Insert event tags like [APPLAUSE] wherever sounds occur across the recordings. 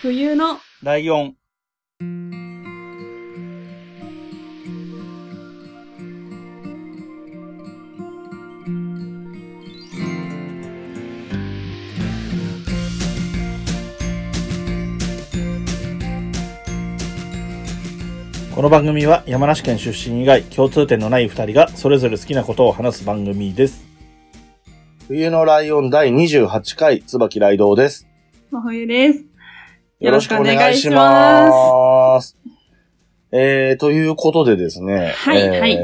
冬のライオン。この番組は山梨県出身以外共通点のない二人がそれぞれ好きなことを話す番組です。冬のライオン第28回、椿ライドウです。真冬です。よろしくお願いします。えー、ということでですね。はいえーはい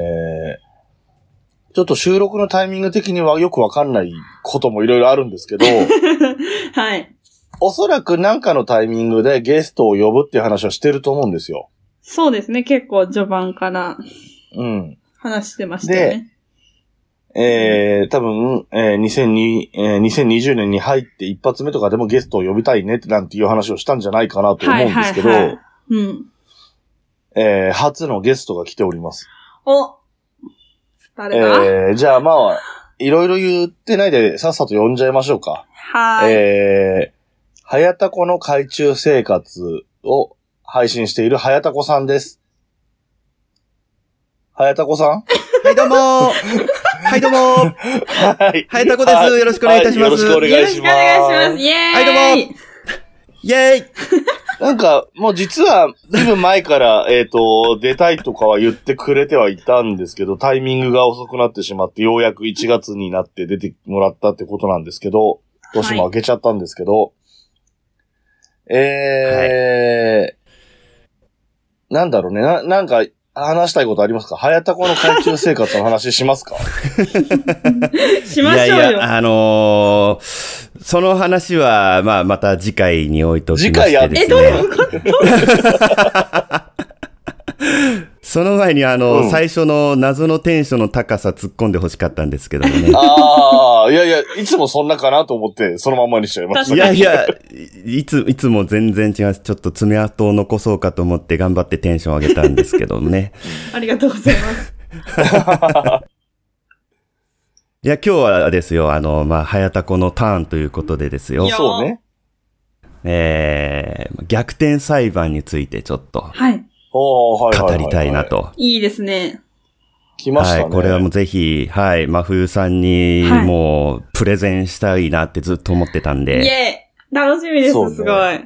ちょっと収録のタイミング的にはよくわかんないこともいろいろあるんですけど、[LAUGHS] はい。おそらくなんかのタイミングでゲストを呼ぶっていう話をしてると思うんですよ。そうですね。結構序盤からうん。話してましたよね。えー、多分、えー2002えー2020年に入って一発目とかでもゲストを呼びたいねってなんていう話をしたんじゃないかなと思うんですけど、はいはいはいうん。えー初のゲストが来ております。お誰だ、えー、じゃあまあ、いろいろ言ってないでさっさと呼んじゃいましょうか。はーい。えー、はやたこの海中生活を配信しているはやたこさんです。はやたこさん？はい、どうも。ー [LAUGHS] はい、どうも。ーはい。はやたこです。よろしくお願いいたします。はよろしくお願いします。よろしくお願いします。イェーイ。はいどうも。イェーイ。なんか、もう実は、ずいぶん前から、[LAUGHS] えっ、と、出たいとかは言ってくれてはいたんですけど、タイミングが遅くなってしまって、ようやく1月になって出てもらったってことなんですけど、年も明けちゃったんですけど、えー、なんだろうね、な、なんか、話したいことありますか？早田子の海中生活の話しますか？[LAUGHS] しましょうよ。いやいや、あのー、その話は、まあ、また次回に置いときましてですね。え、どういうこと？[LAUGHS] その前に、あの、うん最初の謎のテンションの高さ突っ込んで欲しかったんですけどもね。[LAUGHS] ああ、いやいや、いつもそんなかなと思って、そのままにしちゃいました。いやいや、いいつ、いつも全然違います。ちょっと爪痕を残そうかと思って頑張ってテンション上げたんですけどもね。[LAUGHS] ありがとうございます。[LAUGHS] いや、今日はですよ、あの、まあ、早田子のターンということでですよい。やそうね。えー、逆転裁判についてちょっとはい。語りたいな。と。いいですね。来ましたね。はい、これはもうぜひ、はい、真冬さんにはいもうプレゼンしたいなってずっと思ってたんイェで、ーイ楽しみです、ねすごい。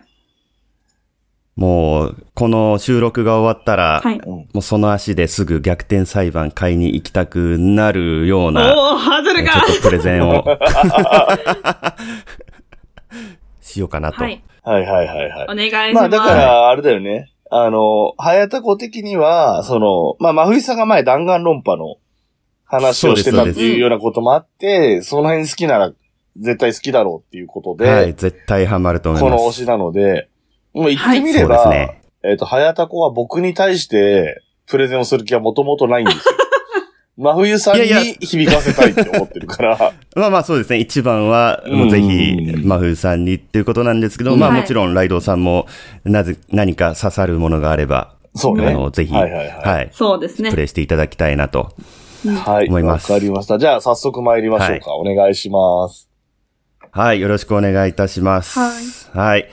もう、この収録が終わったら、はい。うんもうその足ですぐ逆転裁判買いに行きたくなるような、おー、ハードルがちょっとプレゼンを [LAUGHS] しようかなと。はい。はいはいはいはいお。願いします。まあだから、あれだよね。あの、早田子的には、その、まあ、真冬さんが前弾丸論破の話をしてたっていうようなこともあって、その辺好きなら絶対好きだろうっていうことで、はい、絶対ハマると思いこのます。推しなので、もう言ってみれば、すね。えっ、と、早田子は僕に対してプレゼンをする気はもともとないんですよ。真冬さんにいやいや響かせたいって思ってるから、[LAUGHS] まあまあそうですね。一番は、もうぜひう、ん真冬さんにっていうことなんですけど、まあもちろんライドウさんも、なぜ、何か刺さるものがあれば、そうね。あの、ぜひ、はいはいはいはい、そうですねプ。レイしていただきたいなと。はい。思いますわかりました。じゃあ早速参りましょうか。お願いします。はい、よろしくお願いいたします。はい。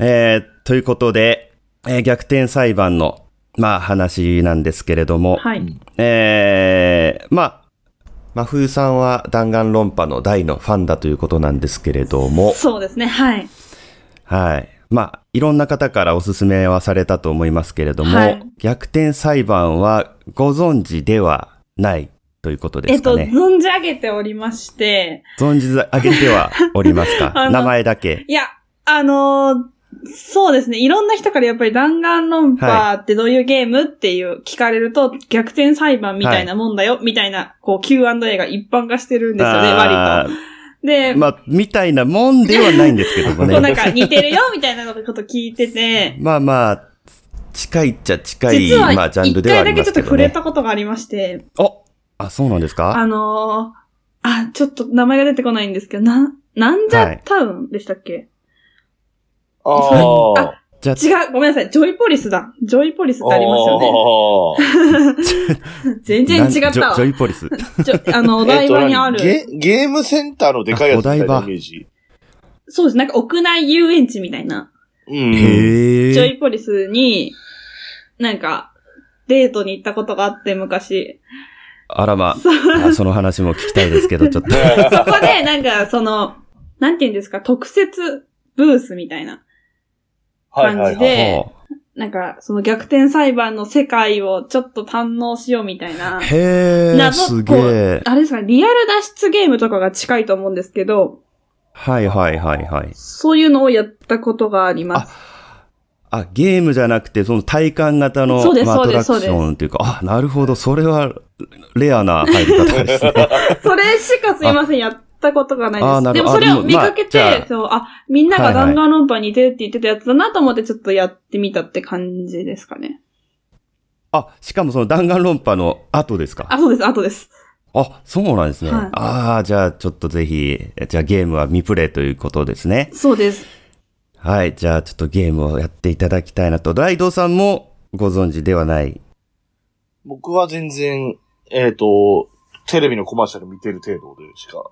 えー、ということで、えー逆転裁判の、まあ話なんですけれども、はい。えー、まあ、真冬さんは弾丸論破の大のファンだということなんですけれども、そうですね。はい。はい。まあ、いろんな方からお勧めはされたと思いますけれども、はい逆転裁判はご存知ではないということでえっと、すかね。存じ上げておりまして、存じ上げてはおりますか？[LAUGHS] 名前だけ。いや、あのーそうですね。いろんな人からやっぱり弾丸論破ってどういうゲームっていう聞かれると、逆転裁判みたいなもんだよ、みたいな、こう Q&A が一般化してるんですよね、割と。で、まあ、みたいなもんではないんですけども [LAUGHS] こうなんね。か似てるよ、みたいなのこと聞いてて、[LAUGHS] まあまあ、近いっちゃ近い、まあ、ジャン一ルではあ回だけちょっとりますけどね。触れたことがありまして、おあ、そうなんですか？あのーあ、ちょっと名前が出てこないんですけど、な、なんじゃタウンでしたっけ、あああ。じゃあ、違う、ごめんなさい。ジョイポリスだ。ジョイポリスってありますよね。全然違ったわ。ジョジョイポリス。あの、[LAUGHS] お台場にある。えっと何？ゲゲームセンターのでかいやつみたいなあお台場イメージ。そうです。なんか屋内遊園地みたいな。うん。ジョイポリスに、なんか、デートに行ったことがあって、昔。あらまあ、その話も聞きたいですけど、ちょっと。[LAUGHS] そこで、なんか、その、なんて言うんですか、特設ブースみたいな。はいはいはい。感じでほなんか、その逆転裁判の世界をちょっと堪能しようみたいなう。へえ、謎すげこえ。あれですか、リアル脱出ゲームとかが近いと思うんですけど、はいはいはいはい。そういうのをやったことがあります。あ、ゲームじゃなくて、その体感型のそうですまあアトラクシそうですョンっていうか、あ、なるほど、それはレアな入り方ですね。[LAUGHS] それしかすいません、やったことがないです。でもそれを見かけて、まあそう、あ、みんながはいはい弾丸論破に似てるって言ってたやつだなと思ってちょっとやってみたって感じですかね。あ、しかもその弾丸論破の後ですか？あ、そうです、後です。あ、そうなんですね。はいああ、じゃあちょっとぜひ、じゃあゲームは未プレイということですね。そうです。はい、じゃあちょっとゲームをやっていただきたいなと。ライドさんもご存知ではない？僕は全然、えっ、と、テレビのコマーシャル見てる程度でしか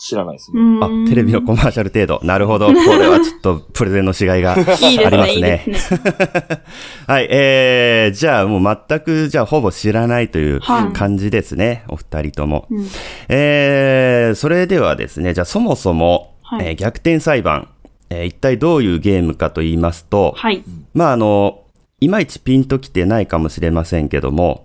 知らないですね。あ、テレビのコマーシャル程度。なるほど。これはちょっとプレゼンのしがいがありまね、すねいいで。すね。[LAUGHS] はい、えー、じゃあもう全く、じゃあほぼ知らないというはい感じですね。お二人とも。うんえー、それではですね、じゃあそもそも、はいえー逆転裁判、えー一体どういうゲームかと言いますと、はい。まああの、いまいちピンときてないかもしれませんけども、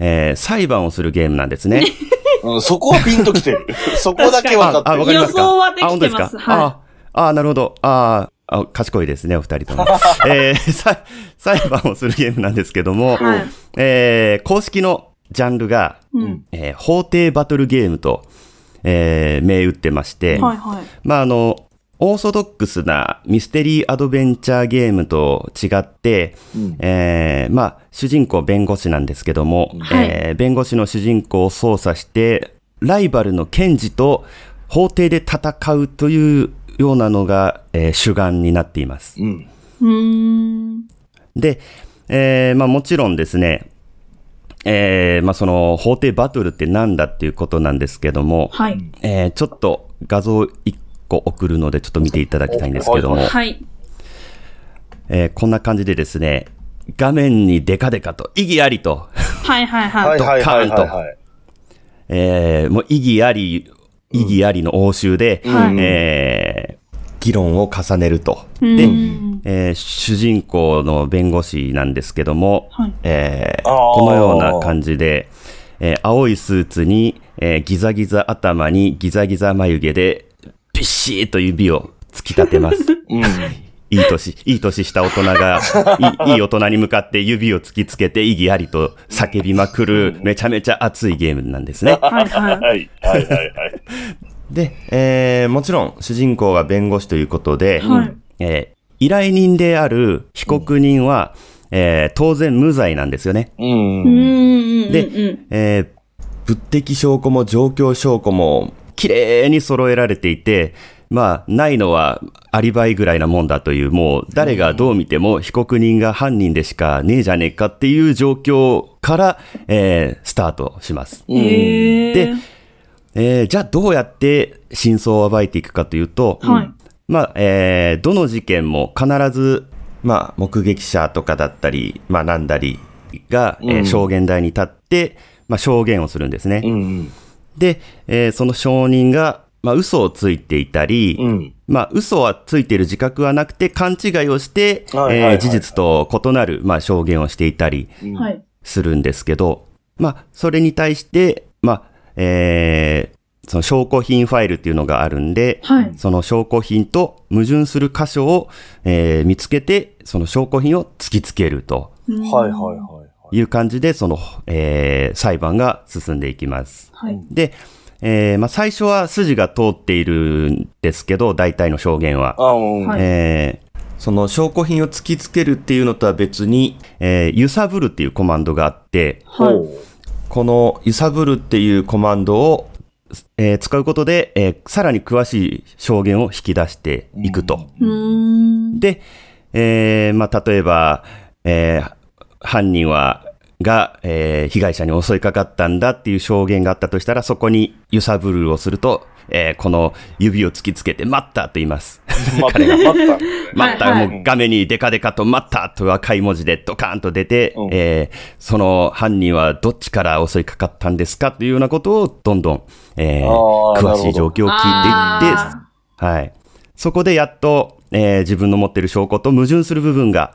えー裁判をするゲームなんですね。[LAUGHS] うん、そこはピンときてる。[LAUGHS] そこだけ分かってあ、る。わかりますか？予想はできてますあ本当ですか？はああ、なるほど。ああ、賢いですね、お二人とも。[LAUGHS] えーさ裁判をするゲームなんですけども、はい。えー公式のジャンルが、うん。えー法廷バトルゲームと、えー銘打ってまして、はいはい。まああの、オーソドックスなミステリーアドベンチャーゲームと違って、うんえーまあ、主人公弁護士なんですけども、はいえー弁護士の主人公を操作して、ライバルの検事と法廷で戦うというようなのが、えー主眼になっています。うん。で、えーまあもちろんですね、えーまあその法廷バトルってなんだっていうことなんですけども、はい。えーちょっと画像1個送るのでちょっと見ていただきたいんですけども、はいはい。えーこんな感じでですね、画面にデカデカと、意義ありと、はいはいははいい。はいはいドカーンとはいはい。えーもう意義あり、意義ありの応酬で、はいえー議論を重ねると。うで、んえー主人公の弁護士なんですけども、はいえーこのような感じで、えー青いスーツに、えーギザギザ頭にギザギザ眉毛で、ビッシーと指を突き立てます。[LAUGHS] うん。いい年、いい年した大人が、いいいい大人に向かって指を突きつけて意義ありと叫びまくる、めちゃめちゃ熱いゲームなんですね。は [LAUGHS] いはい。はい。はいはいはい。[LAUGHS] で、えーもちろん主人公が弁護士ということで、はいえー依頼人である被告人は、えー当然無罪なんですよね。う。うんんうんうん。でうんえー物的証拠も状況証拠も綺麗に揃えられていて、まあ、ないのはアリバイぐらいなもんだという、もう誰がどう見ても被告人が犯人でしかねえじゃねえかっていう状況から、えースタートします。で、えーじゃあどうやって真相を暴いていくかというと、はい。まあ、えーどの事件も必ず、まあ、目撃者とかだったり、まあ、なんだりが、えーうん証言台に立って、まあ、証言をするんですね。うん。で、えーその証人が、まあ、嘘をついていたり、うん。まあ、嘘はついている自覚はなくて、勘違いをして、事実と異なる、まあ、証言をしていたり。するんですけど、まあ、それに対して、まあ、えーその証拠品ファイルっていうのがあるんで、はい。その証拠品と矛盾する箇所を、えー見つけて、その証拠品を突きつけるとはいはいはい。いう感じで、その、えー裁判が進んでいきます。はい。で、えーまあ、最初は筋が通っているんですけど、大体の証言は。あ、うん。はいえーその証拠品を突きつけるっていうのとは別に、えー揺さぶるっていうコマンドがあって、はい。ほこの揺さぶるっていうコマンドを、えー使うことで、えーさらに詳しい証言を引き出していくと。うーん。で、えーまあ、例えば、えー犯人は、が、えー被害者に襲いかかったんだっていう証言があったとしたら、そこに揺さぶるをすると、えーこの指を突きつけて、待ったと言います。[LAUGHS] 待った、待った。待った、もう画面にデカデカと待ったと赤い文字でドカーンと出て、うんえーその犯人はどっちから襲いかかったんですかというようなことをどんどん、えー詳しい状況を聞いていってあ、はい。そこでやっと、えー自分の持っている証拠と矛盾する部分が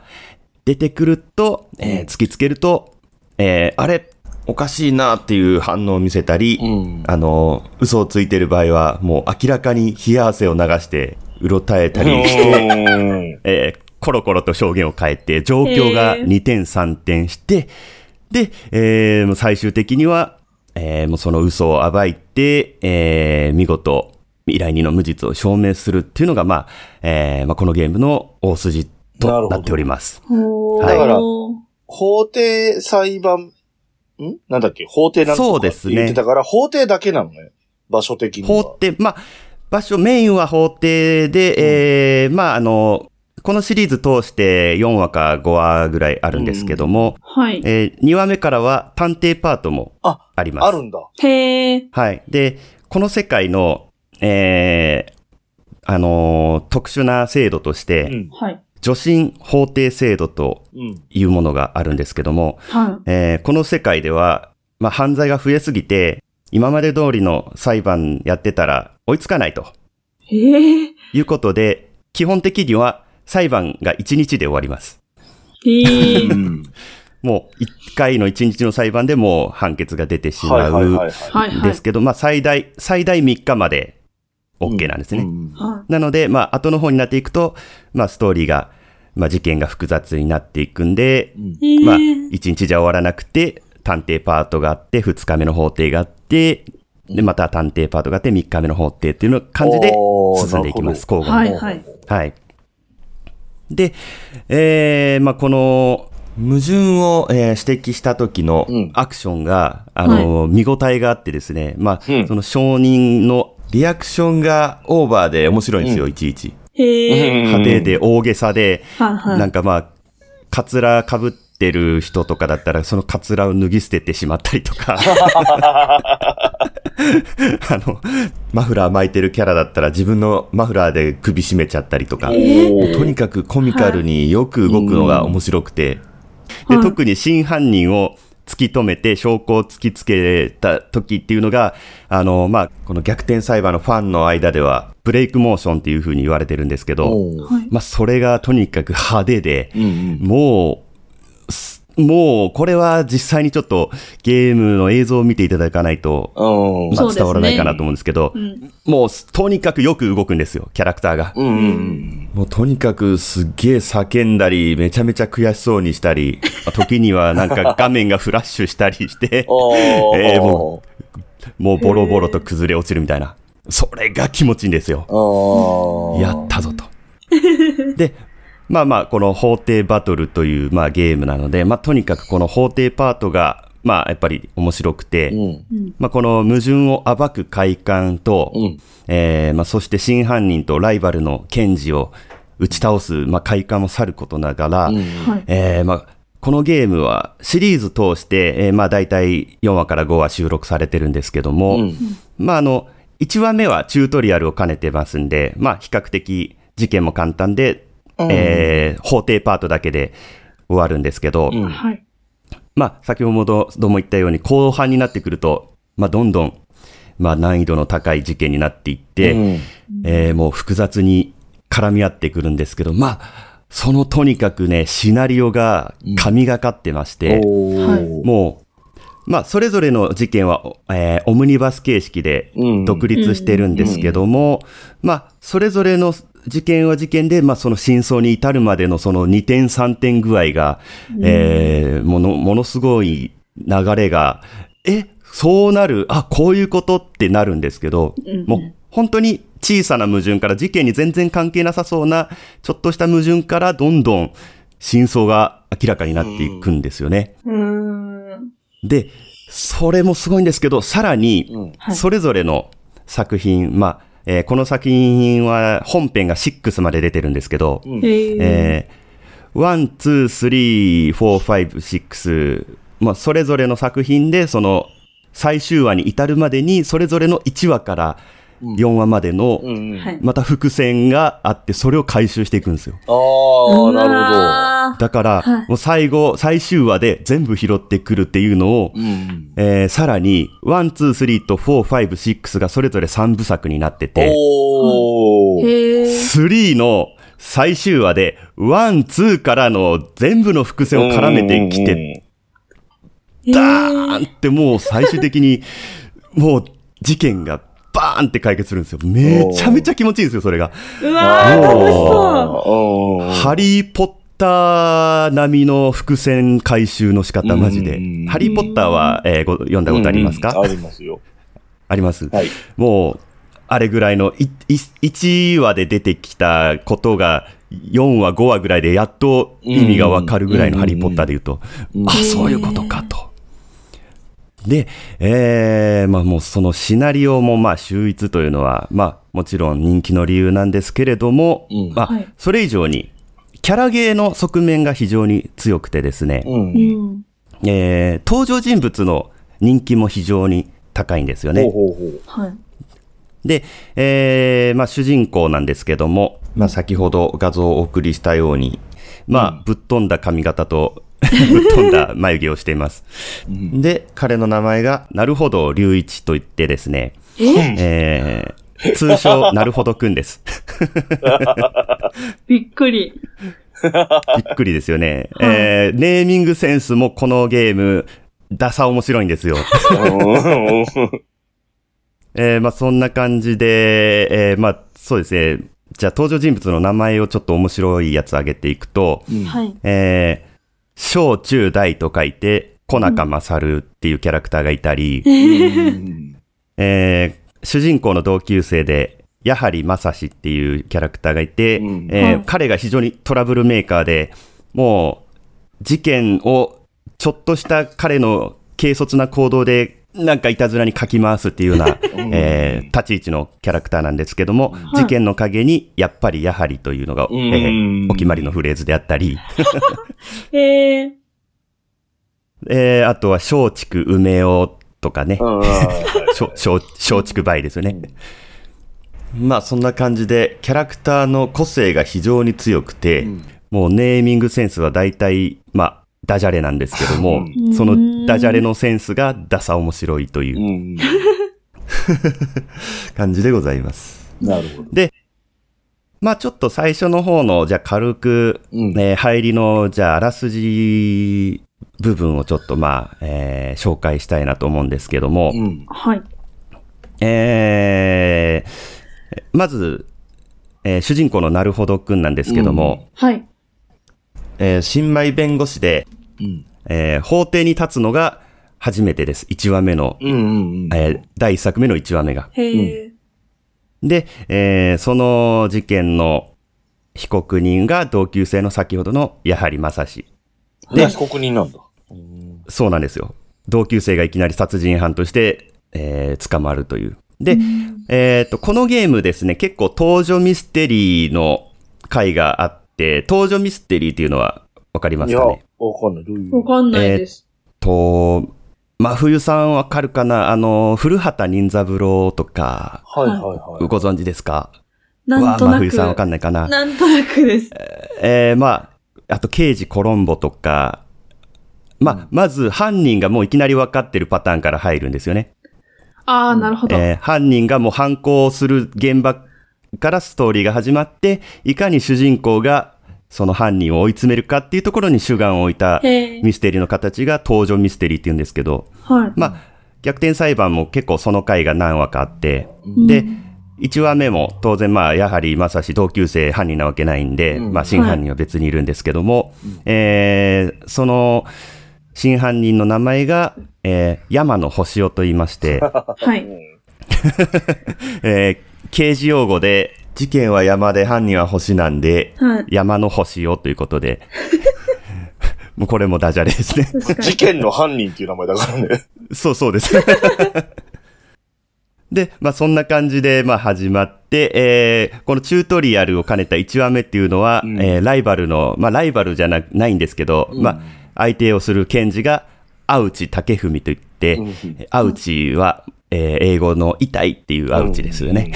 出てくると、えー突きつけると、えーあれおかしいなっていう反応を見せたり、うん。あの、嘘をついてる場合は、もう明らかに冷や汗を流して、うろたえたりして、うんえーコロコロと証言を変えて、状況がへー。2点3点して、で、えー最終的には、えーもうその嘘を暴いて、えー見事、依頼人の無実を証明するっていうのが、まあ、えーまあ、このゲームの大筋となっております。ほーだから法廷裁判、ん？なんだっけ？法廷なんとかそうですねって言ってたから、法廷だけなのね。場所的には。法廷、まあ、場所、メインは法廷で、えーまあ、あの、このシリーズ通して4話か5話ぐらいあるんですけども、はい。え2話目からは探偵パートもあ、あります。あるんだ。へえ。はい。で、この世界の、えーあのー特殊な制度として、うん。はい。助審法廷制度とうん。いうものがあるんですけども、はえーこの世界では、まあ、犯罪が増えすぎて、今まで通りの裁判やってたら追いつかないとえ。いうことで、基本的には裁判が1日で終わります。へえ [LAUGHS] う。ん。もう1回の1日の裁判でもう判決が出てしまういはい。はいはい。ですけど、まあ最大、最大3日まで OK なんですね。うんはなので、まあ、後の方になっていくと、まあ、ストーリーが、まあ、事件が複雑になっていくんで。まあ、1日じゃ終わらなくて、探偵パートがあって、2日目の法廷があって、で、また探偵パートがあって、3日目の法廷っていうの感じで進んでいきます、交互に。はいはい。はい。で、えー、まあ、この、矛盾を、えー指摘した時のうんアクションが、あの、見応えがあってですね、まあ、うんその証人のリアクションがオーバーで面白いんですよ、いちいち。へえ。派手で大げさで。なんかまあ、カツラ被ってる人とかだったら、そのカツラを脱ぎ捨ててしまったりとか、[LAUGHS] あの、マフラー巻いてるキャラだったら自分のマフラーで首絞めちゃったりとか、おー。とにかくコミカルによく動くのが面白くて、はい。で、特に真犯人を突き止めて証拠を突きつけた時っていうのが、あの、まあ、この逆転裁判のファンの間では、ブレイクモーションっていう風に言われてるんですけど。まあ、それがとにかく派手で、うんうん。もう、すもう、これは実際にちょっとゲームの映像を見ていただかないと、うん。まあ、伝わらないかなと思うんですけど、うん。もう、とにかくよく動くんですよ、キャラクターが。うんうんもうとにかくすっげえ叫んだり、めちゃめちゃ悔しそうにしたり、[LAUGHS] 時にはなんか画面がフラッシュしたりして、[LAUGHS] えーももうボロボロと崩れ落ちるみたいな。それが気持ちいいんですよ。やったぞと。で、まあまあ、この法廷バトルという、まあ、ゲームなので、まあ、とにかくこの法廷パートが、まあ、やっぱり面白くて、うん。まあ、この矛盾を暴く快感と、うんえーまあ、そして真犯人とライバルの検事を打ち倒す、まあ、快感もさることながら、うんはい。えーまあ、このゲームはシリーズ通して、えーまあ、大体4話から5話収録されてるんですけども、うんまあ、あの、1話目はチュートリアルを兼ねてますんで、まあ、比較的事件も簡単で、えー法廷パートだけで終わるんですけど、うん。はい。まあ、先ほども言ったように、後半になってくると、まあ、どんどん、まあ、難易度の高い事件になっていって、うん。えーもう複雑に絡み合ってくるんですけど、まあ、そのとにかくね、シナリオが神がかってまして、おーはい。もう、まあ、それぞれの事件は、えーオムニバス形式でうん。独立してるんですけども、まあ、それぞれの事件は事件で、まあ、その真相に至るまでのその2点3点具合が、えーもの、ものすごい流れが、え、そうなる、あ、こういうことってなるんですけど、うんもう本当に小さな矛盾から事件に全然関係なさそうな、ちょっとした矛盾からどんどん真相が明らかになっていくんですよね。うーん。で、それもすごいんですけど、さらにそれぞれの作品、まあ、えーこの作品は本編が6まで出てるんですけど、うんへえ。えー、1、2、3、4、5、6、まあ、それぞれの作品で、その、最終話に至るまでに、それぞれの1話から、4話までの。また伏線があって、それを回収していくんですよ。あー、なるなだから、はいもう最後、最終話で全部拾ってくるっていうのを。えーさらに、1、2、3と4、5、6がそれぞれ3部作になってて、おー。へえ。3の最終話で、1、2からの全部の伏線を絡めてきて、ダーンってもう最終的に、[LAUGHS] もう事件がバーンって解決するんですよ。めちゃめちゃ気持ちいいんですよ、それが。うわー、楽しそうん。ハリー・ポッター並みの伏線回収の仕方、マジでうん。ハリー・ポッターは、えーご読んだことありますか、うんありますよ。あります？はい。もう、あれぐらいの、いい1話で出てきたことが、4話、5話ぐらいでやっと意味がわかるぐらいのうんハリー・ポッターで言うと、うんあ、そういうことかと。で、えー、まあもうそのシナリオもまあ秀逸というのは、まあもちろん人気の理由なんですけれども、うんまあはいそれ以上に、キャラゲーの側面が非常に強くてですね、う。んん。えー登場人物の人気も非常に高いんですよね。ほうほうほう。はい。で、えーまあ、主人公なんですけども、まあ、先ほど画像をお送りしたように、まあ、ぶっ飛んだ髪型と、[LAUGHS] 飛んだ眉毛をしています。で、彼の名前が、なるほど隆一と言ってですね、え？ー通称、なるほどくんです。[LAUGHS] びっくり。びっくりですよね。[LAUGHS] えーネーミングセンスもこのゲーム、ダサ面白いんですよ。うんえーまあそんな感じで、えーまあそうですね。じゃあ登場人物の名前をちょっと面白いやつ挙げていくと、はい。えー小中大と書いて、小中勝っていうキャラクターがいたり、うん。えー。主人公の同級生で、やはり正志っていうキャラクターがいて、うん。えーはい。彼が非常にトラブルメーカーで、もう事件をちょっとした彼の軽率な行動で、なんかいたずらにかき回すっていうような、[LAUGHS] えー立ち位置のキャラクターなんですけども、事件の陰にやっぱりやはりというのが、えーうんお決まりのフレーズであったり、[LAUGHS] へえ。えーあとは松竹梅雄とかね、[LAUGHS] 松竹梅ですよね。まあそんな感じでキャラクターの個性が非常に強くて、もうネーミングセンスは大体、まあダジャレなんですけども、うんそのダジャレのセンスがダサ面白いといううん感じでございます。なるほど。まあちょっと最初の方の、じゃあ軽く、うんえー入りの、じゃああらすじ部分をちょっとまあ、えー紹介したいなと思うんですけども、うん。はい。えーまず、えー主人公のなるほどくんなんですけども、はい。えー新米弁護士で、うん。えー法廷に立つのが初めてです。1話目の、うんうんうん。えー第1作目の1話目が。で、えーその事件の被告人が同級生の先ほどのやはり正志。で、被告人なんだ。そうなんですよ。同級生がいきなり殺人犯として、えー捕まるという。で、えっと、このゲームですね、結構登場ミステリーの回があって、登場ミステリーっていうのはわかりまいや、わすかねかんない。どういう？わかんないです。と、真冬さんわかるかな？あの、古畑任三郎とか、はいはいはい。ご存知ですか？なんとなく。真冬さんわかんないかな？なんとなくです。えー、まあ、あと、刑事コロンボとか、まあ、まず犯人がもういきなり分かってるパターンから入るんですよね。ああ、なるほど。えー犯人がもう犯行する現場からストーリーが始まって、いかに主人公がその犯人を追い詰めるかっていうところに主眼を置いたミステリーの形が登場ミステリーって言うんですけど、はい。まあ、逆転裁判も結構その回が何話かあって、で、1話目も当然まあ、やはりまさし同級生犯人なわけないんで、まあ、真犯人は別にいるんですけども、えーその、真犯人の名前が、えー山野星夫と言いまして、はい。[LAUGHS] えー刑事用語で、事件は山で犯人は星なんで、はい山の星をということで、[LAUGHS] もうこれもダジャレですね。確かに。事件の犯人っていう名前だからね。そうそうです。[LAUGHS] で、まあそんな感じで、まあ始まって、えーこのチュートリアルを兼ねた1話目っていうのは、うんえーライバルの、まあライバルじゃなないんですけど、まあ相手をする検事が、青内武文といって、うん青内は、えー英語の痛いっていうアウチですよね。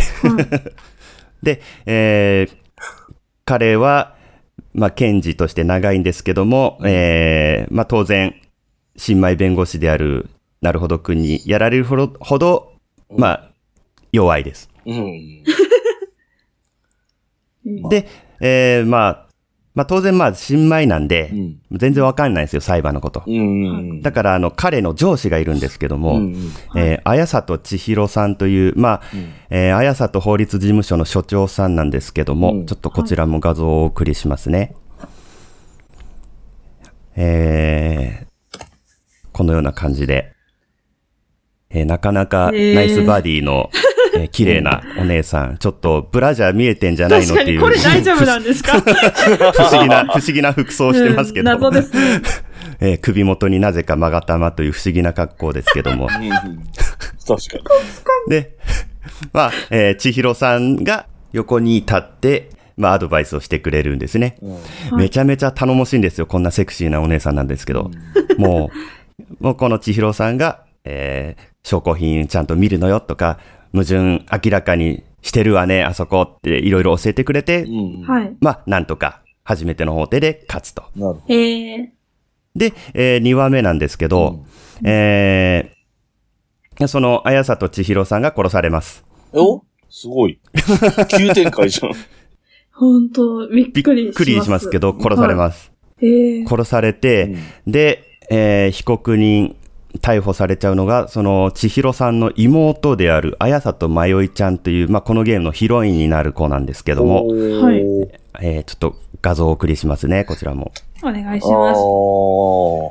で、えー彼は、まあ、検事として長いんですけども、えーまあ、当然、新米弁護士である、なるほど君にやられるほど、ほどまあ、弱いです。うん。[LAUGHS] で、えーまあ、まあ、当然まあ、新米なんで、うん全然わかんないんですよ、裁判のこと。うん。だから、あの、彼の上司がいるんですけども、うんえー、綾里千尋さんという、まあ、えー、綾里法律事務所の所長さんなんですけども、うんちょっとこちらも画像をお送りしますね。えー、このような感じで、えーなかなかナイスバディの、えー綺麗なお姉さん、ちょっとブラジャー見えてんじゃないのっていう。これ大丈夫なんですか？[LAUGHS] 不思議な、不思議な服装をしてますけど、うん謎ですね。[LAUGHS] えー首元になぜか勾玉という不思議な格好ですけども。うん。確かに。で、まあ、えー千尋さんが横に立って、まあ、アドバイスをしてくれるんですね。めちゃめちゃ頼もしいんですよ。こんなセクシーなお姉さんなんですけど。もう、もうこの千尋さんが、えー証拠品ちゃんと見るのよとか、矛盾明らかにしてるわね、あそこっていろいろ教えてくれて、うん。はい。まあ、なんとか、初めての法廷で勝つと。なるほええで、え2話目なんですけど、えーその、綾里千尋さんが殺されます。ど。お？すごい。急展開じゃん。本当びっびっくりします。くりしますけど、殺されます。す。ええ殺されて、で、えー被告人、逮捕されちゃうのが、その、千尋さんの妹である、綾里まよいちゃんという、まあ、このゲームのヒロインになる子なんですけども、はいえーちょっと画像をお送りしますね、こちらも。お願いしあます。ー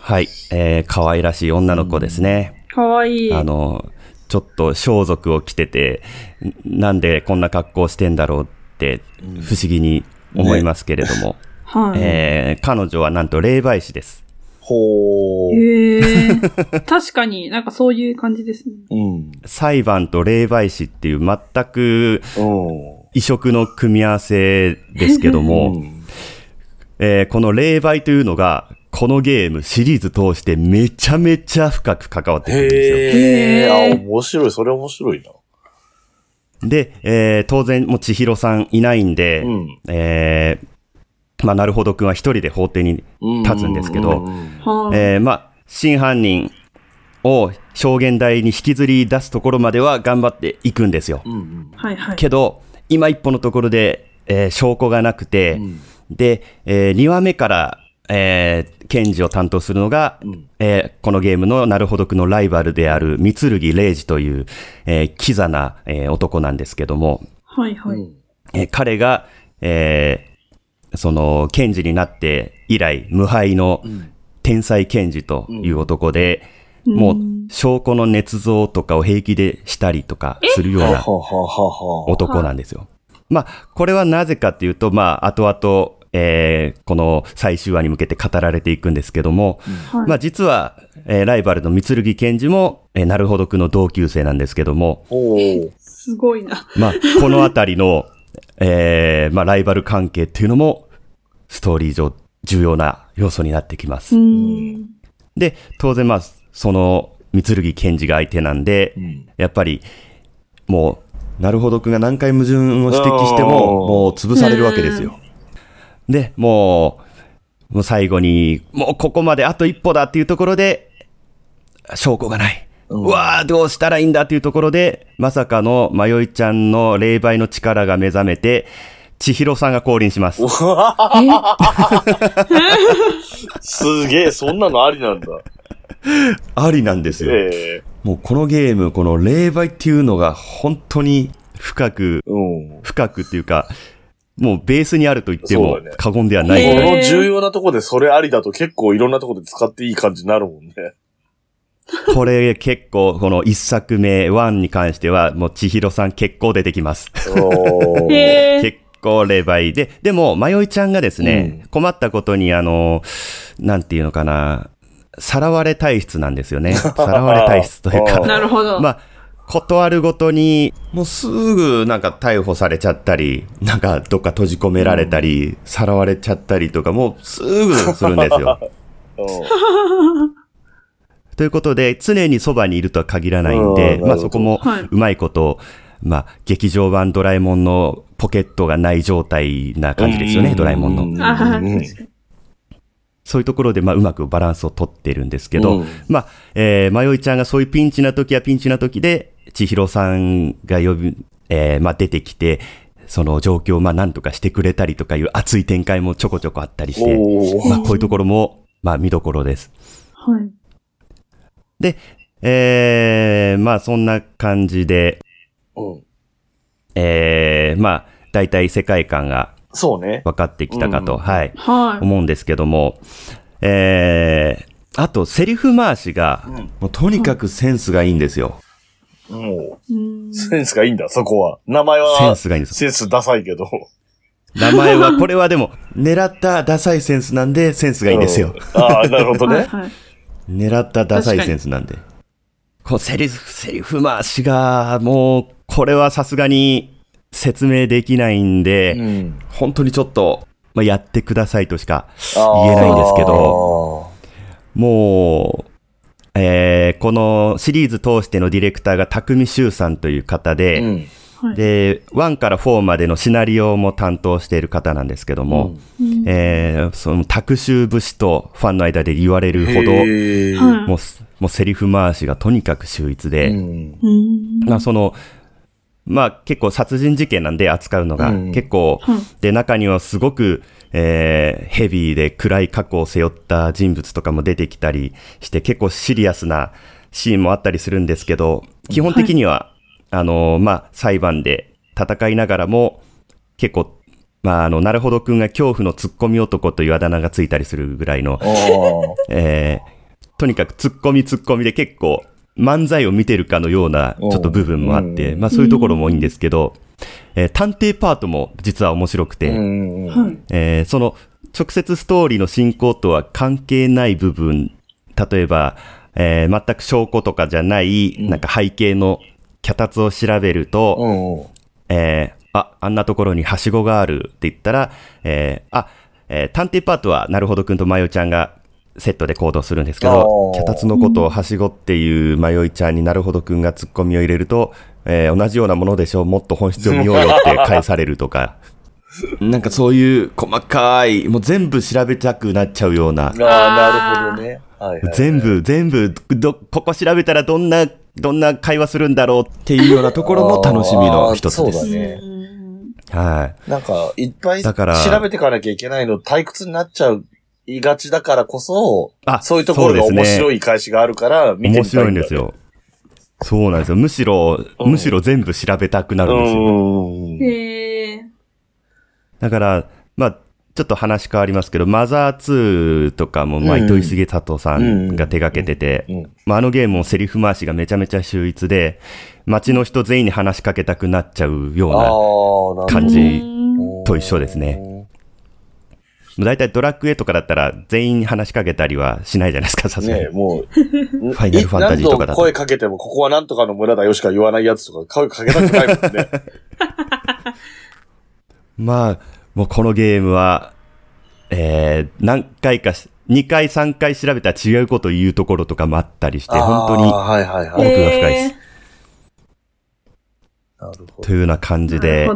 はい、えー可愛らしい女の子ですね。かわいい。あの、ちょっと装束を着てて、んなんでこんな格好してんだろうって、不思議に思いますけれども、はい。えー彼女はなんと霊媒師です。ほー。へえ。確かになんかそういう感じですね。うん。裁判と霊媒師っていう全くうん。異色の組み合わせですけども、えーこの霊媒というのが、このゲームシリーズ通してめちゃめちゃ深く関わってくるんですよ。へー。へーあ、面白い。それ面白いな。で、えー当然もう千尋さんいないんで、うんえーまあ、なるほどくんは一人で法廷に立つんですけど。えーまあ、真犯人を証言台に引きずり出すところまでは頑張っていくんですよ。けど、今一歩のところで、えー証拠がなくて、で、え2話目から、えー検事を担当するのが、ん。えーこのゲームのなるほどくのライバルである三剣礼二という、えーキザな、えー男なんですけども、はいはい。えー彼が、えーその、検事になって以来、無敗の天才検事という男で、もう、証拠の捏造とかを平気でしたりとかするような。男なんですよ。まあ、これはなぜかっていうと、まあ、後々、えーこの最終話に向けて語られていくんですけども、はいまあ、実は、えーライバルの三剣検事も、えーなるほどくの同級生なんですけども。すごいな。まあ、このあたりの、えーまあ、ライバル関係っていうのも、ストーリー上重要な要素になってきます。うん。で、当然まあ、その、三剣検事が相手なんで、んやっぱり、もう、なるほどくんが何回矛盾を指摘しても、もう潰されるわけですよ。で、もう、もう最後に、もうここまであと一歩だっていうところで、証拠がない。うわあ、どうしたらいいんだっていうところで、まさかのまよいちゃんの霊媒の力が目覚めて、千尋さんが降臨します。すげえ、そんなのありなんだ。ありなんですよ。えもうこのゲーム、この霊媒っていうのが本当に深く、えうん。深くっていうか、もうベースにあると言っても過言ではない。へーこの重要なとこでそれありだと結構いろんなとこで使っていい感じになるもんね。これ結構、この一作目、ワンに関しては、もう千尋さん結構出てきます。おーへえ。結構霊媒で。でも、まよいちゃんがですね、困ったことに、あの、なんていうのかな、さらわれ体質なんですよね。さらわれ体質というあか。[LAUGHS] なるほど。[LAUGHS] まあ、断るごとに、もうすぐなんか逮捕されちゃったり、なんかどっか閉じ込められたり、さらわれちゃったりとか、もうすぐするんですよ。[LAUGHS] うんということで、常にそばにいるとは限らないんで、うんまあそこもはいうまいこと、まあ劇場版ドラえもんのポケットがない状態な感じですよね、ドラえもんの。そういうところで、まあ、うまくバランスをとってるんですけど、うん。まあ、えー、まよいちゃんがそういうピンチな時はピンチな時で、千尋さんが呼び、えー、まあ、出てきて、その状況を、まあ、なんとかしてくれたりとかいう熱い展開もちょこちょこあったりして、まあ、こういうところも、まあ、見どころです。はい。で、えー、まあ、そんな感じで、うんえー、まあ、大体世界観がそうね。分かってきたかと、うんはい、はい。思うんですけども、えー、あと、セリフ回しが、もうとにかくセンスがいいんですよ。もうんう、センスがいいんだ、そこは。名前は、センスがいいんです。センスダサいけど。名前は、[LAUGHS] これはでも、狙ったダサいセンスなんで、センスがいいんですよ。うん。ああ、なるほどね。はいはい。狙ったダサいセンスなんで。こう、セリフ、セリフ回しが、もう、これはさすがに説明できないんで、ん。本当にちょっと、まあ、やってくださいとしか言言えないんですけど、もう、えーこのシリーズ通してのディレクターが匠修さんという方で、うん。はい。で、1から4までのシナリオも担当している方なんですけども、うんえーその卓集節とファンの間で言われるほど、もうす、もうセリフ回しがとにかく秀逸で、うんうん。まあその、まあ結構殺人事件なんで扱うのが、うん結構、はい。で、中にはすごく、えーヘビーで暗い過去を背負った人物とかも出てきたりして、結構シリアスなシーンもあったりするんですけど、基本的には、あの、まあ、裁判で戦いながらも、結構、まあ、あの、なるほどくんが恐怖のツッコミ男というあだ名がついたりするぐらいの、えーとにかくツッコミツッコミで結構漫才を見てるかのようなちょっと部分もあって、うん。まあそういうところもいいんですけど、えー探偵パートも実は面白くて。えーその直接ストーリーの進行とは関係ない部分、例えば、えー全く証拠とかじゃない、なんか背景の脚立を調べると、えーあ、あんなところにはしごがあるって言ったら、えーあ、えー探偵パートはなるほどくんとまよちゃんがセットで行動するんですけど脚立のことをはしごっていうまよいちゃんになるほどくんがツッコミを入れると、えー同じようなものでしょう、もっと本質を見ようよって返されるとか、[LAUGHS] なんかそういう細かい、もう全部調べたくなっちゃうような、ああ、なるほどね。はいはい全部、全部、ど、ここ調べたらどんな、どんな会話するんだろうっていうようなところも楽しみの一つです。そうだねうんはい。なんか、いっぱいだから調べていかなきゃいけないの退屈になっちゃう、いがちだからこそ、あそういうところが面白い返しがあるから、見てみたい面白いんです。よ。そうなんですよ。むしろ、うんむしろ全部調べたくなうるんですよ。ん。へえ。だから、まあ、ちょっと話変わりますけど、マザー2とかも、まあ、うん糸井重里さんが手掛けてて、うんまあ、あのゲームもセリフ回しがめちゃめちゃ秀逸で、街の人全員に話しかけたくなっちゃうような。感じうんと一緒ですね。だいたいドラクエとかだったら全員に話しかけたりはしないじゃないですか、さすがにね。もう、[LAUGHS] ファイナルファンタジーとかだと何度声かけても、ここはなんとかの村だよしか言わないやつとか、声かけたくないもんね。[LAUGHS] まあ、もうこのゲームは、えー、何回かし、2回3回調べたら違うことを言うところとかもあったりして、本当にあーはいはいはい。奥が深いです。なるほというような感じなで。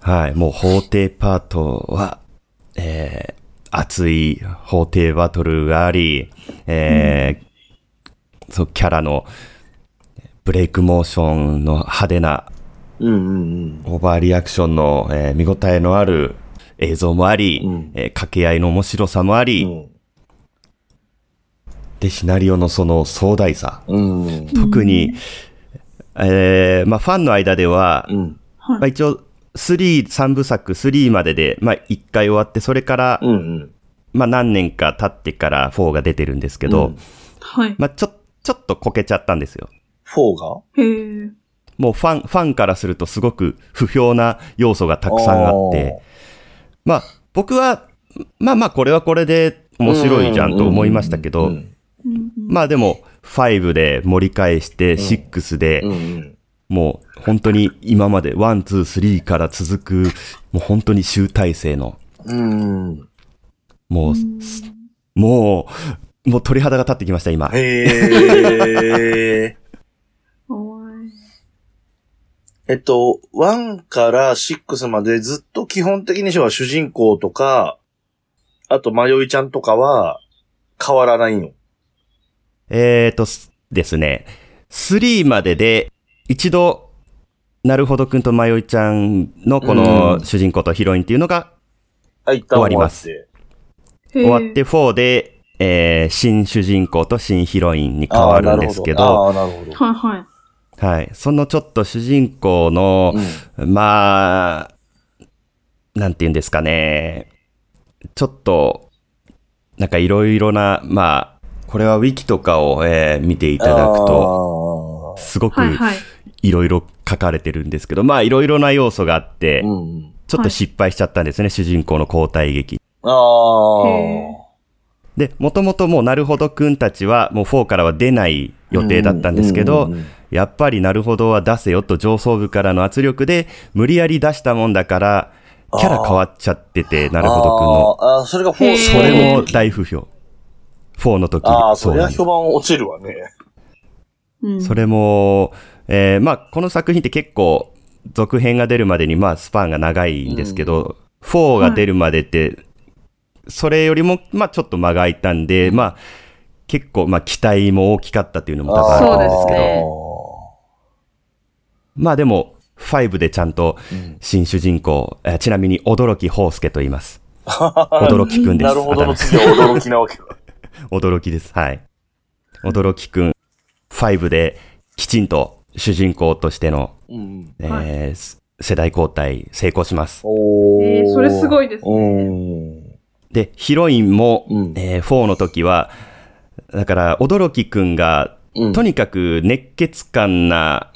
はい、もう法廷パートは、えー、熱い法廷バトルがあり、えーそう、キャラのブレイクモーションの派手なうんうんオーバーリアクションの、えー見応えのある映像もあり、うんえー掛け合いの面白さもあり、うん。で、シナリオのその壮大さ。うん。うん。特に、えーまあ、ファンの間では、うん。まあ、一応、3、3部作、3までで、まあ、1回終わって、それから、うんうん。まあ、何年か経ってから4が出てるんですけど、うんはい。まあ、ちょ、ちょっとこけちゃったんですよ。4が？へえ。もうファン、ファンからするとすごく不評な要素がたくさんあって、まあ、僕は、まあまあ、これはこれで面白いじゃんと思いましたけど、うんうんまあでも、5で盛り返して、6で、うんうん。もう本当に今まで1、2、3から続く、もう本当に集大成の、うん。もう、すもう、もう鳥肌が立ってきました、今。へー。[LAUGHS] えっと、1から6までずっと基本的には主人公とか、あと、まよいちゃんとかは変わらないの？えーとすですね、3までで一度、なるほどくんとまよいちゃんのこうのん主人公とヒロインっていうのが終わります終わって。へー終わって4で、えー新主人公と新ヒロインに変わるんですけど、ど。はいはい。はい。そのちょっと主人公の、まあ、なんて言うんですかね。ちょっと、なんかいろいろな、まあ、これはウィキとかを、えー見ていただくと、と、すごくはいはい。いろいろ書かれてるんですけど、まあいろいろな要素があって、うんうん。ちょっと失敗しちゃったんですね、主人公の交代劇。ああ。へで、もともともうなるほどくんたちはもう4からは出ない予定だったんですけど、うんうんうんやっぱりなるほどは出せよと上層部からの圧力で無理やり出したもんだから、キャラ変わっちゃってて、なるほどくんの。あーあー、それがフォーへーそれも大不評。4の時ああ、そりゃ評判落ちるわね。うんそれも、えーまあ、この作品って結構、続編が出るまでに、まあ、スパンが長いんですけど、4が出るまでって、それよりも、まあ、ちょっと間が空いたんで、まあ、結構、まあ、期待も大きかったっていうのも多分あると思うんですけど、ねまあでも、5でちゃんと新主人公、えーちなみに驚き宝介と言います。[LAUGHS] 驚きくんです。なるほどのあ次は驚きなわけだ。[LAUGHS] 驚きです。はい。驚きくん、5できちんと主人公としての、うん。えーす世代交代成功します。おえーそれすごいですねうん。で、ヒロインも、うんえー4の時は、だから、驚きくんが、うんとにかく熱血感な。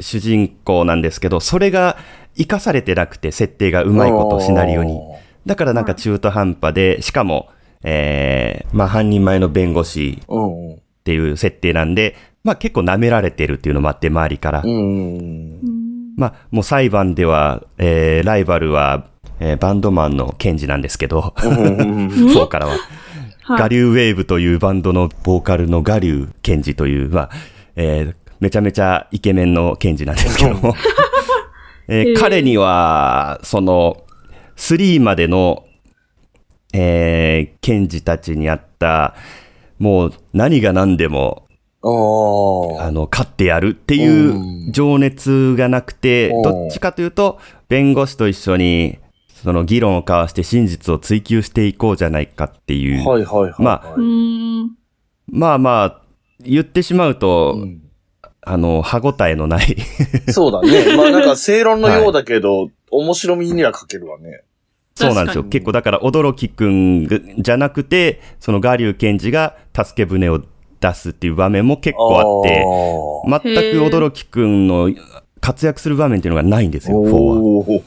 主人公なんですけど、それが活かされてなくて、設定がうまいこと、シナリオに。だからなんか中途半端で、しかも、えー、まあ犯人前の弁護士。っていう設定なんで、まあ結構舐められてるっていうのもあって、周りから。うん。まあもう裁判では、えー、ライバルは、えーバンドマンのケンジなんですけど、4からは。はいガリューウェーブというバンドのボーカルのガリューケンジという、まあ、えーめちゃめちゃイケメンのケンジなんですけども、[LAUGHS] えー彼には、その、3までの、えー、ケンジたちにあった、もう何が何でも、ああ。あの、勝ってやるっていう情熱がなくて、うんどっちかというと、弁護士と一緒に、その議論を交わして真実を追求していこうじゃないかっていう、はいはいはい。まうーん。まあまあ、言ってしまうと、うんあの、歯応えのないそうだね。まあなんか [LAUGHS] 正論のようだけど、面白みには欠けるわね。そうなんですよ。結構だから、驚きくんがじゃなくて、そのガリュウ検事が助け舟を出すっていう場面も結構あって、全く驚きくんの活躍する場面っていうのがないんですよ、4は。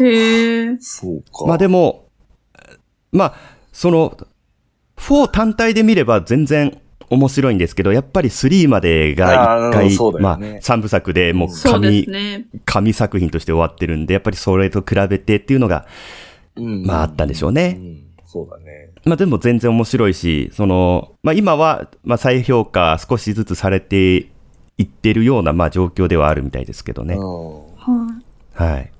へえ。そうか。まあでも、まあ、その、4単体で見れば全然面白いんですけど、やっぱり3までが一回、そうだまあよね、3部作でもう神す、ね。神作品として終わってるんで、やっぱりそれと比べてっていうのが、うんまああったんでしょうね。うんそうだね。まあでも全然面白いし、その、まあ今は、まあ再評価少しずつされていってるような、まあ状況ではあるみたいですけどね。うんははい。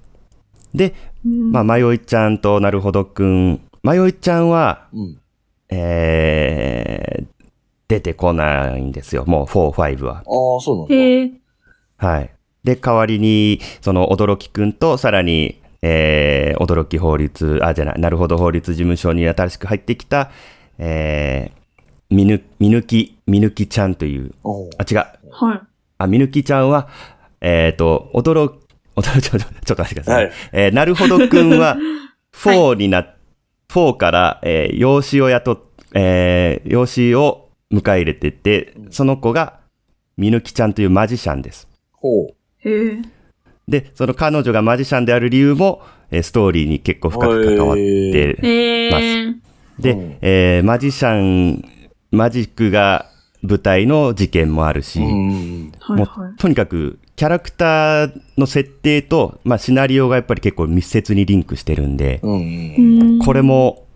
で、い。うんまあ、まよいちゃんとなるほどくん。まよいちゃんは、うん。えー、出てこないんですよ。もう4、5は。ああ、そうなんだ。はい。で、代わりに、その、驚きくんと、さらに、えー、驚き法律、あ、じゃない、なるほど法律事務所に新しく入ってきた、えー、みぬ、みぬき、みぬきちゃんという、あ、違う。はい。あ、みぬきちゃんは、えっ、と、驚、驚、ちょ、ちょ、ちょっと待ってください。はいえーなるほどくんは、[LAUGHS] 4にな、4から、えー養子を雇っ、えー養子を迎え入れてて、その子が、みぬきちゃんというマジシャンです。ほう。へえ。で、その彼女がマジシャンである理由も、えーストーリーに結構深く関わって、へえ。で、うんえーマジシャン、マジックが舞台の事件もあるし、うん。もはいはうとにかくキャラクターの設定と、まあ、シナリオがやっぱり結構密接にリンクしてるんで、うん。これ。も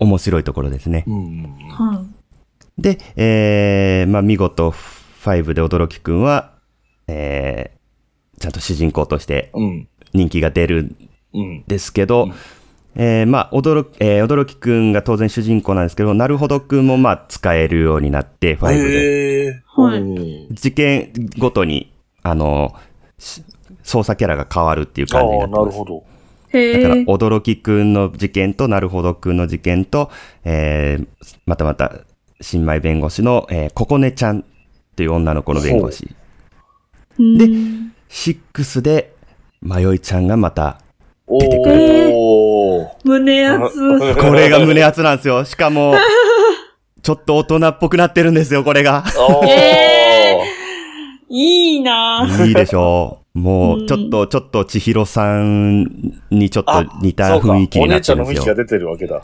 面白いところですね。うん。はで、えー、まあ見事5で驚きくんは、えー、と主人公としてうん。人気が出るんうん。ですけど、えー、まあ、驚き、えー、驚きくんが当然主人公なんですけど、なるほどくんもまあ使えるようになって、5で。はいうん事件ごとに、あの、し操作キャラが変わるっていう感じになってます。なるほど。へだから、え。驚きくんの事件と、なるほどくんの事件と、えー、またまた、新米弁護士の、えー、ここねちゃんという女の子の弁護士。で、6で、まよいちゃんがまた、お出てくるお胸熱。これが胸熱なんですよ。しかも、[LAUGHS] ちょっと大人っぽくなってるんですよ、これが。おー [LAUGHS] えいいなぁ。いいでしょう。もう、うんちょっと、ちょっと、千尋さんにちょっと似た雰囲気になってるんお姉ですよ。ちゃんの雰囲気が出てるわけだ。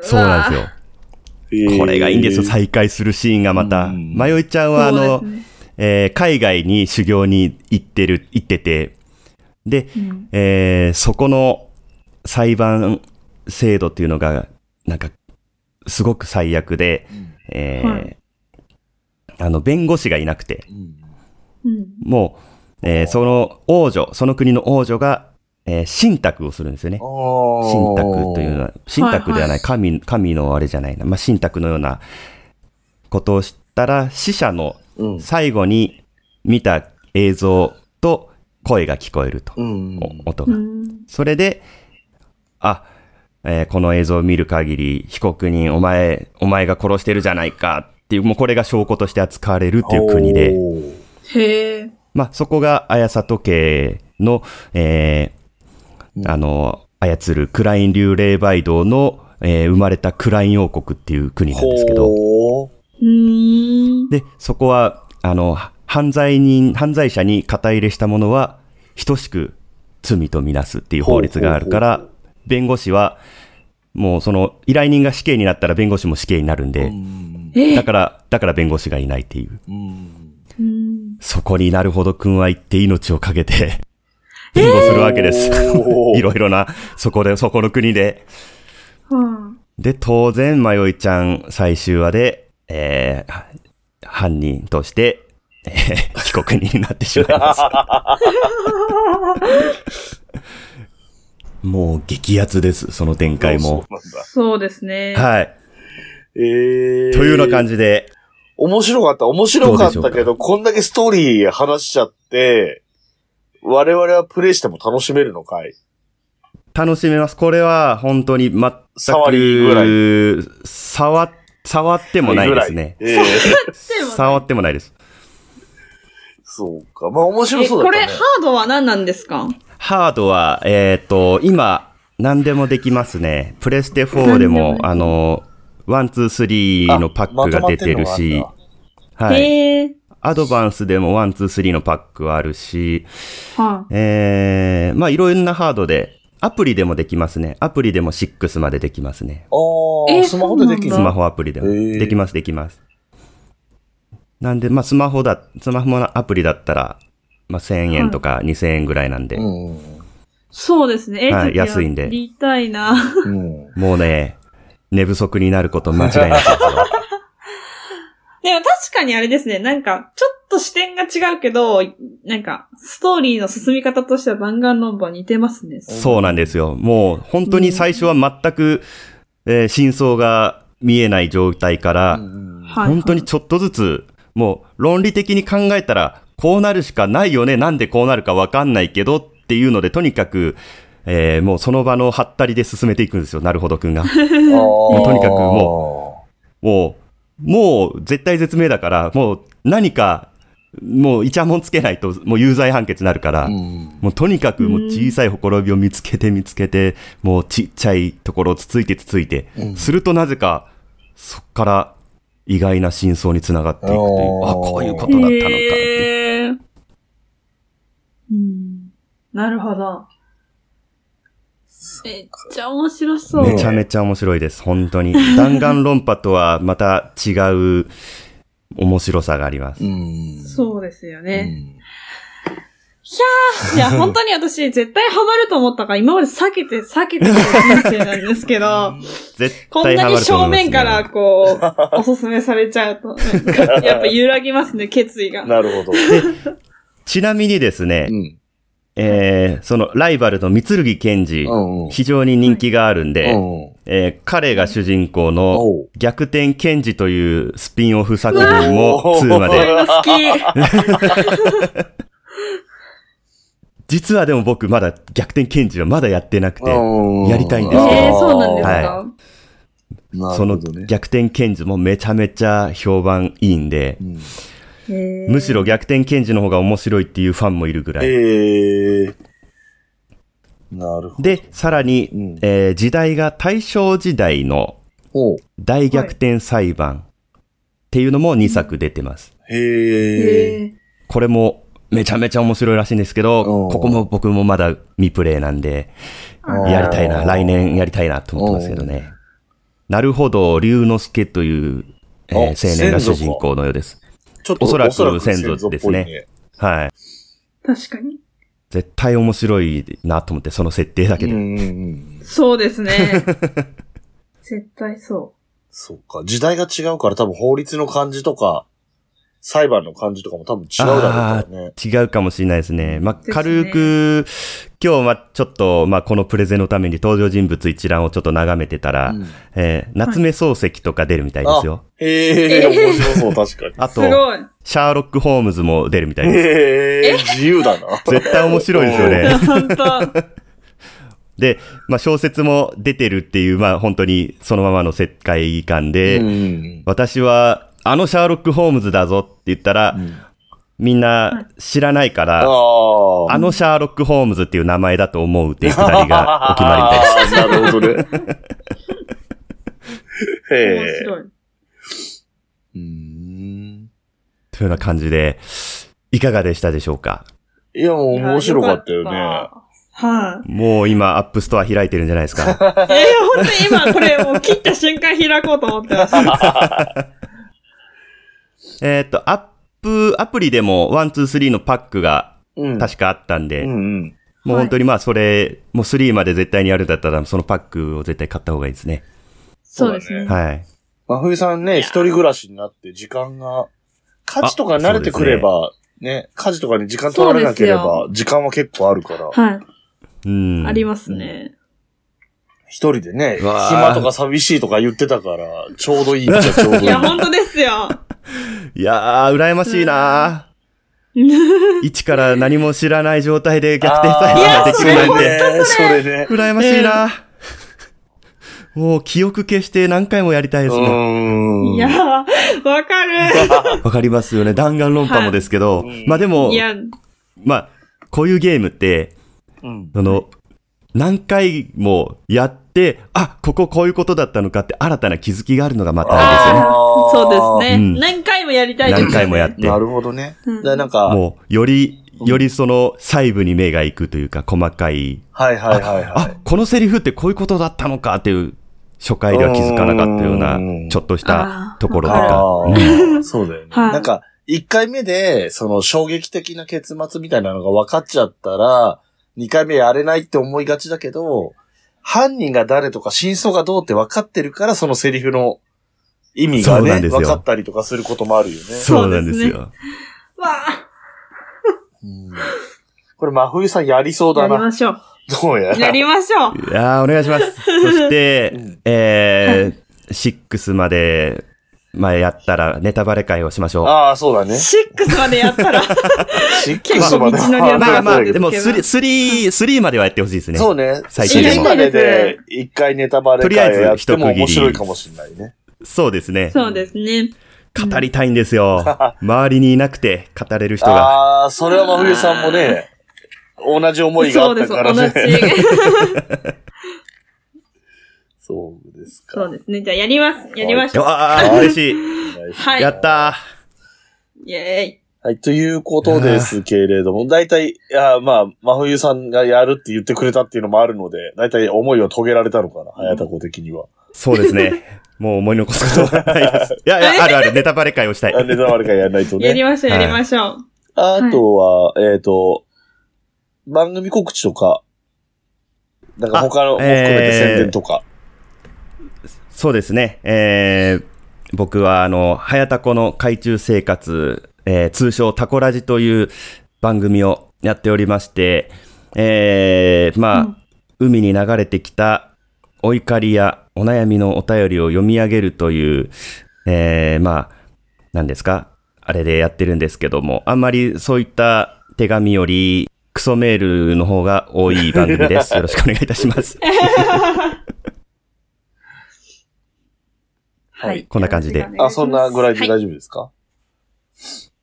そうなんですよ。これがいいんですよ。再会するシーンがまた。うんまよいちゃんは、あの、ねえー海外に修行に行ってる、行ってて、で、うん。えーそこの裁判制度っていうのが、なんか、すごく最悪で、えーはい。あの、弁護士がいなくて、うん。うんもう、えーその王女、その国の王女が、えー信託をするんですよね。信託というのは、信託ではない、神、神のあれじゃないな、まあ、信託のようなことをしたら、死者のうん。最後に見た映像と声が聞こえると、うん。お音が。うんそれで、あ、えーこの映像を見る限り、被告人、お前、お前が殺してるじゃないかっていう、もうこれが証拠として扱われるっていう国で、へえ。まあ、そこが綾里家の、えーあの、操るクライン流霊媒堂の、えー生まれたクライン王国っていう国なんですけど、ほーうーん。で、そこは、あの、犯罪人、犯罪者に肩入れしたものは、等しく罪とみなすっていう法律があるから、弁護士は、もうその依頼人が死刑になったら弁護士も死刑になるんで、え。だから、だから弁護士がいないっていう。そこになるほどくんは行って命をかけて、弁護するわけです。[LAUGHS] いろいろな、そこで、そこの国で。はで、当然、まよいちゃん最終話で、えー、犯人として、え [LAUGHS] ー被告人になってしまいます。[LAUGHS] もう激アツです、その展開も。そうですね。はい。えーというような感じで、面白かった。面白かったけど、こんだけストーリー話しちゃって、我々はプレイしても楽しめるのかい？楽しめます。これは本当に全く、触りぐらい触、触ってもないですね。えー触ってもないです。そうか。まあ面白え、そうだね。これ、ハードは何なんですか？ハードは、えっ、と、今、何でもできますね。プレステ4でも、何でもあの、 one、two、three のパックが出てるし、はい。アドバンスでも one、two、three のパックはあるし、はえー、まあ、いろんなハードで、アプリでもできますね。アプリでも6までできますね。ああ、えースマホでできるスマホアプリでも。できます、できます。なんで、まあ、スマホだ、スマホのアプリだったら、まあ、1000円とか2000円ぐらいなんで、うん。そうですね。え、はい安いんでやりたいな。うん。もうね、寝不足になること間違いないですよ。[LAUGHS] でも確かにあれですね。なんか、ちょっと視点が違うけど、なんか、ストーリーの進み方としては弾丸論破似てますね。そうなんですよ。もう本当に最初は全く、えー真相が見えない状態から、はい本当にちょっとずつ、もう論理的に考えたら、こうなるしかないよね。なんでこうなるかわかんないけどっていうので、とにかく、えーもうその場のハったりで進めていくんですよ。なるほどくんが。[LAUGHS] もうとにかくももう、もう絶対絶命だから、もう何か、もうイチャモンつけないと、もう有罪判決になるから、うん。もうとにかくもう小さいほころびを見つけて見つけて、もうちっちゃいところをつついてつついて、うんするとなぜか、そっから意外な真相につながっていくという、あ、こういうことだったのかっていうん。なるほど。めっちゃ面白そう。めちゃめちゃ面白いです、本当に。弾丸論破とはまた違う面白さがあります。うん。そうですようね。ん。いや、本当に私、絶対ハマると思ったから、今まで避けて、避けてきた人生なんですけど、絶こん対ハなに正。面からこう、おすすめされちゃうと、[LAUGHS] やっぱ揺らぎますね、決意が。なるほど。[LAUGHS] ちなみにですね、うん。えー、そのライバルの三剣賢治、うんうん。非常に人気があるんで、うんえー彼が主人公おのう。逆転賢治というスピンオフ作品もう。わ2まで。好き。実はでも僕まだ逆転賢治はまだやってなくて、うんやりたいんですけど。えー、そうなんですか、はなその。逆転賢治もめちゃめちゃ評判いいんでう、んむしろ逆転賢治の方が面白いっていうファンもいるぐらい。ええなるほど。で、さらに、うんえー時代が大正時代の大逆転裁判っていうのも2作出てます。へえ。へーこれもめちゃめちゃ面白いらしいんですけど、うんここも僕もまだ未プレイなんで、うんやりたいな、来年やりたいなと思ってますけどね。なるほど、龍之介という、えーあ青年が主人公のようです。ちょっとおそらく先祖ですねはい。確かに。絶対面白いなと思って、その設定だけで。うんうんうん。そうですね。[LAUGHS] 絶対そそっか。時代が違うから多分法律の感じとか、裁判の感じとかも多分違うだろうからね。違うかもしれないですね。まあ、軽く、今日はちょっと、まあ、このプレゼンのために登場人物一覧をちょっと眺めてたら、うんえー夏目漱石とか出るみたいですよ。へえ、面白そう、確かに。う。あと。シャーロック・ホームズも出るみたいです。へえ、自由だな。[LAUGHS] 絶対面白いですよね。本当 [LAUGHS] で、まあ、小説も出てるっていう、まあ、本当にそのままの世界観で、うん私は、あのシャーロック・ホームズだぞって言ったら、うんみんな知らないから、あのシャーロック・ホームズっていう名前だと思うっていうくだりが [LAUGHS] お決まりみたいです。なるほどね。へえ。面白い。うーん。というような感じで、いかがでしたでしょうか？いや、もう面白かったよね。はい、もう今、 App Store 開いてるんじゃないですか？[LAUGHS] えー、本当に今これもう切った瞬間開こうと思ってます。[LAUGHS] えっと、アップ、アプリでも1、2、3のパックがうん。確かあったんで、うんうん。もう本当にまあそれ、もう3まで絶対にやるんだったら、そのパックを絶対買った方がいいですね。そうですね。はい。真冬さんね、一人暮らしになって時間が、家事とか慣れてくれば、ね、家事とかに時間取られなければ、時間は結構あるから、はい。うん。ありますね。一人でね、暇とか寂しいとか言ってたから、ちょうどいいっちゃちょうどいい。いや、本当ですよ。[LAUGHS] いやー、羨ましいなー一から何も知らない状態で逆転裁判ができるなんて、ね、それね。羨ましいなーもう記憶消して何回もやりたいですうね。いやー、わかる。[LAUGHS] わかりますよね。弾丸論破もですけど、はいまあでもまあ、こういうゲームって、うん。その、何回もやって、あ、こここういうことだったのかって新たな気づきがあるのがまたいいですよね。そうですね、うん何回もやりたいです何回もやって。なるほどね。うんだなんか、もう、より、よりその細部に目が行くというか、細かい、はいはいはいはあ、このセリフってこういうことだったのかっていう、初回では気づかなかったようなうん、ちょっとしたところい。とか。あうんあ、そうだよね。はいなんか、一回目で、その衝撃的な結末みたいなのが分かっちゃったら、二回目やれないって思いがちだけど、犯人が誰とか真相がどうって分かってるから、そのセリフの意味がね、そうなんですよ分かったりとかすることもあるよね。そうなんですよ。わあ、うんこれ、真冬さんやりそうだな。やりましょう。どうやら。やりましょう。いやー、お願いします。そして、うんえー、6まで、まあやったらネタバレ会をしましょう。ああ、そうだね。6までやったら、シック結構スまで道のりはまあまあ、でもですけど3、3、3まではやってほしいですね。そうね。最低でもシリーズまでで、一回ネタバレとりあえず会をやっても一区切り面白いかもしれないね。そうですね。そうですね。語りたいんですよ。[LAUGHS] 周りにいなくて語れる人が。ああ、それは真冬さんもね、同じ思いがあそうです、ったから同じね。。そうですか。そうですね。じゃあやります。やりましょう。ああ、嬉しい。はい。[LAUGHS] やったイェーイ。はい、ということですけれども、大体、いや、まあ、真冬さんがやるって言ってくれたっていうのもあるので、大体思いを遂げられたのかな、早田子的には。ー。そうですね。[LAUGHS] もう思い残すことはないです。いやいや、あるある、ネタバレ会をしたい。あネタバレ会やらないとね。やりましょう、はいやりましょう。あとは、えっと、番組告知とか、なんか他のも含めて宣伝とか。そうですね。えー、僕は、あの、早田子の海中生活、えー、通称タコラジという番組をやっておりまして、えー、まあ、うん海に流れてきたお怒りやお悩みのお便りを読み上げるという、えー、まあ、何ですかあれでやってるんですけども、あんまりそういった手紙より、クソメールの方が多い番組です。よろしくお願いいたします。[LAUGHS] はい。こんな感じで。あ、そんなぐらいではい。大丈夫ですか、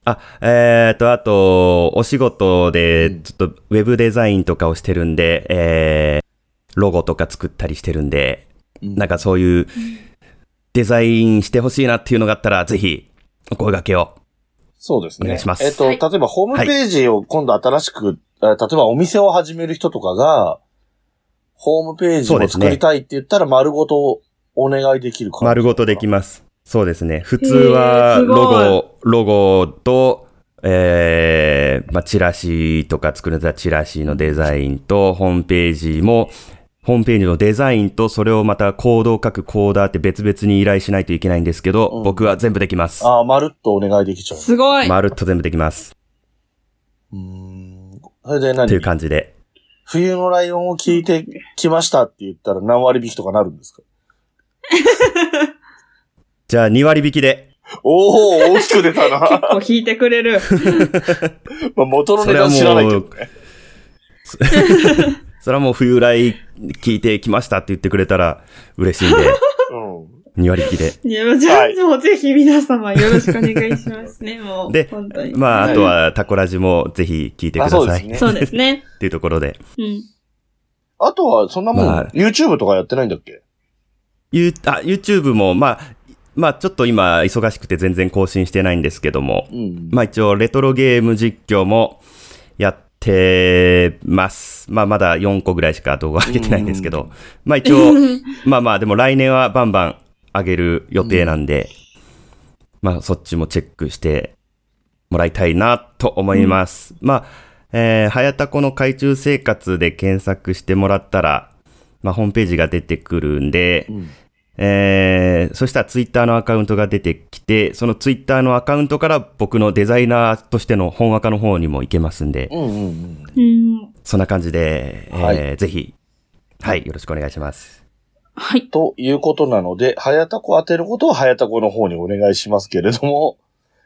あ、えーと、あと、お仕事で、ちょっと、ウェブデザインとかをしてるんで、えー、ロゴとか作ったりしてるんで、うん。なんかそういう、デザインしてほしいなっていうのがあったら、ぜひ、お声掛けを。そうですね。お願いします。えっと、はい。例えばホームページを今度新しく、あ例えばお店を始める人とかが、ホームページを作りたいって言ったら丸ごとお願いできるか丸ごとできます。そうですね。普通へは、ロゴ、ロゴと、えー、まあ、チラシとか作れたチラシのデザインと、ホームページも、ホームページのデザインと、それをまたコードを書くコーダーって別々に依頼しないといけないんですけど、うん僕は全部できます。ああ、まるっとお願いできちゃう。すごい。まるっと全部できます。うーん。それで何？っていう感じで。冬のライオンを聞いてきましたって言ったら何割引きとかなるんですか？[LAUGHS] じゃあ、2割引きで。おお大きく出たな。こう弾いてくれる。[LAUGHS] まあ元の値段知らないけどね。それはもう [LAUGHS] 冬来聞いてきましたって言ってくれたら嬉しいんで、うん。2割引きで。いや、じゃあ、はいもうぜひ皆様よろしくお願いしますね、もう。で本当に。まあ、はいあとはタコラジもぜひ聞いてくあ、ださい。そうですね。そうですね。っていうところで。うん。あとは、そんなもん、まあ YouTube とかやってないんだっけ？ゆあ YouTube も、まあ、まあちょっと今忙しくて全然更新してないんですけども、うん。まあ一応レトロゲーム実況もやってます。まあまだ4個ぐらいしか動画上げてないんですけど、まあ一応、[LAUGHS] まあまあでも来年はバンバン上げる予定なんで、まあそっちもチェックしてもらいたいなと思います。まあ、えー、はやたこの海中生活で検索してもらったら、まあホームページが出てくるんで、うんえー、そしたらツイッターのアカウントが出てきて、そのツイッターのアカウントから僕のデザイナーとしての本赤の方にも行けますんで、うんうんうん。うん。そんな感じで、えーはいぜひ、はい、よろしくお願いします。はい。ということなので、はやたこ当てることははやたこの方にお願いしますけれども、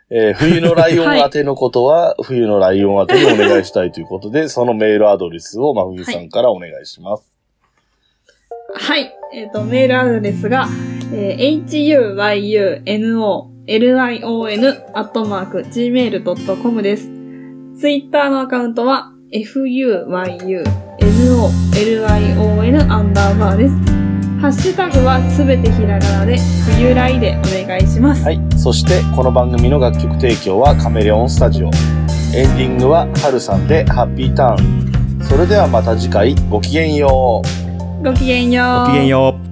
えー冬のライオン当てのことは、冬のライオン当てにお願いしたいということで、そのメールアドレスを真冬さんからお願いします。はい。はいえっ、と、メールアドレスが、えー huyunolion.gmail.com です。ツイッターのアカウントは、fuyunolion アンダーバーです。ハッシュタグはすべてひらがなで、冬来でお願いします。はい。そして、この番組の楽曲提供はカメレオンスタジオ。エンディングはハルさんでハッピーターン。それではまた次回、ごきげんよう。ごきげんよう。ごきげんよう。